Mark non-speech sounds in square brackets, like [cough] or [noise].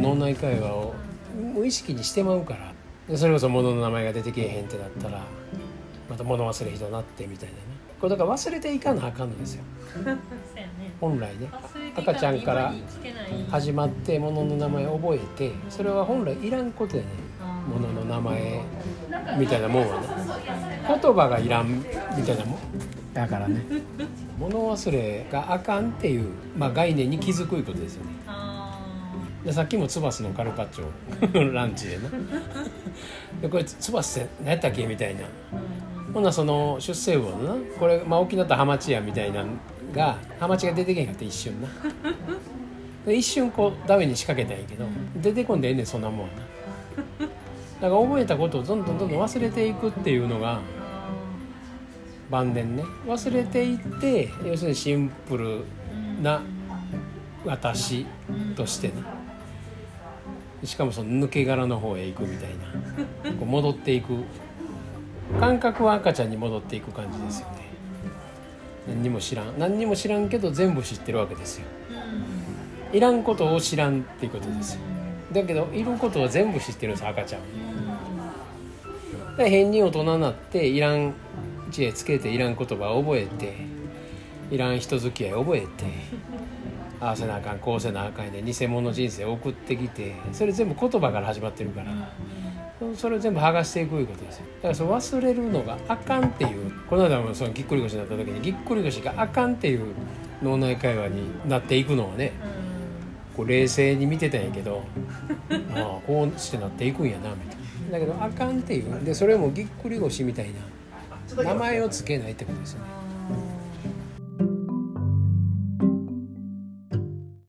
脳内会話を無意識にしてまうから。でそれこそ物の名前が出てけえへんってなったらまた物忘れ人になってみたいなね。これだから忘れていかなあかんのですよ。[laughs] 本来ね。赤ちゃんから始まって物の名前を覚えてそれは本来いらんことやね。物の名前みたいなもんはね。言葉がいらんみたいなもん。だからね。[laughs] 物忘れがあかんっていう、まあ、概念に気づくいうことですよね。あでさっきもツバスのカルパッチョ [laughs] ランチでなでこれツバスって何やったっけみたいな。ほんならその出世魚のなこれ、まあ、沖縄とハマチやみたいなのがハマチが出てけへんかって一瞬な。で一瞬こうダメに仕掛けたんやけど出てこんでええねんそんなもんはな。だから覚えたことをどんどんどんどん忘れていくっていうのがあ晩年ね。忘れていって要するにシンプルな私としてねしかもその抜け殻の方へ行くみたいな。こう戻っていく。感覚は赤ちゃんに戻っていく感じですよね。何にも知らん。何にも知らんけど全部知ってるわけですよ。いらんことを知らんっていうことですよ。だけどいることは全部知ってるんです赤ちゃん。はで変に大人になっていらん知恵つけていらん言葉を覚えていらん人付き合い覚えてああせなあかんこうせなあかんで偽物人生を送ってきてそれ全部言葉から始まってるから。それを全部剥がしていくいうことですよ。だからその忘れるのがあかんっていうこの間もそのぎっくり腰になった時にぎっくり腰があかんっていう脳内会話になっていくのをねこう冷静に見てたんやけど [laughs] ああこうしてなっていくんやなみたいな。だけどあかんっていう。でそれもぎっくり腰みたいな名前をつけないってことですよね。うん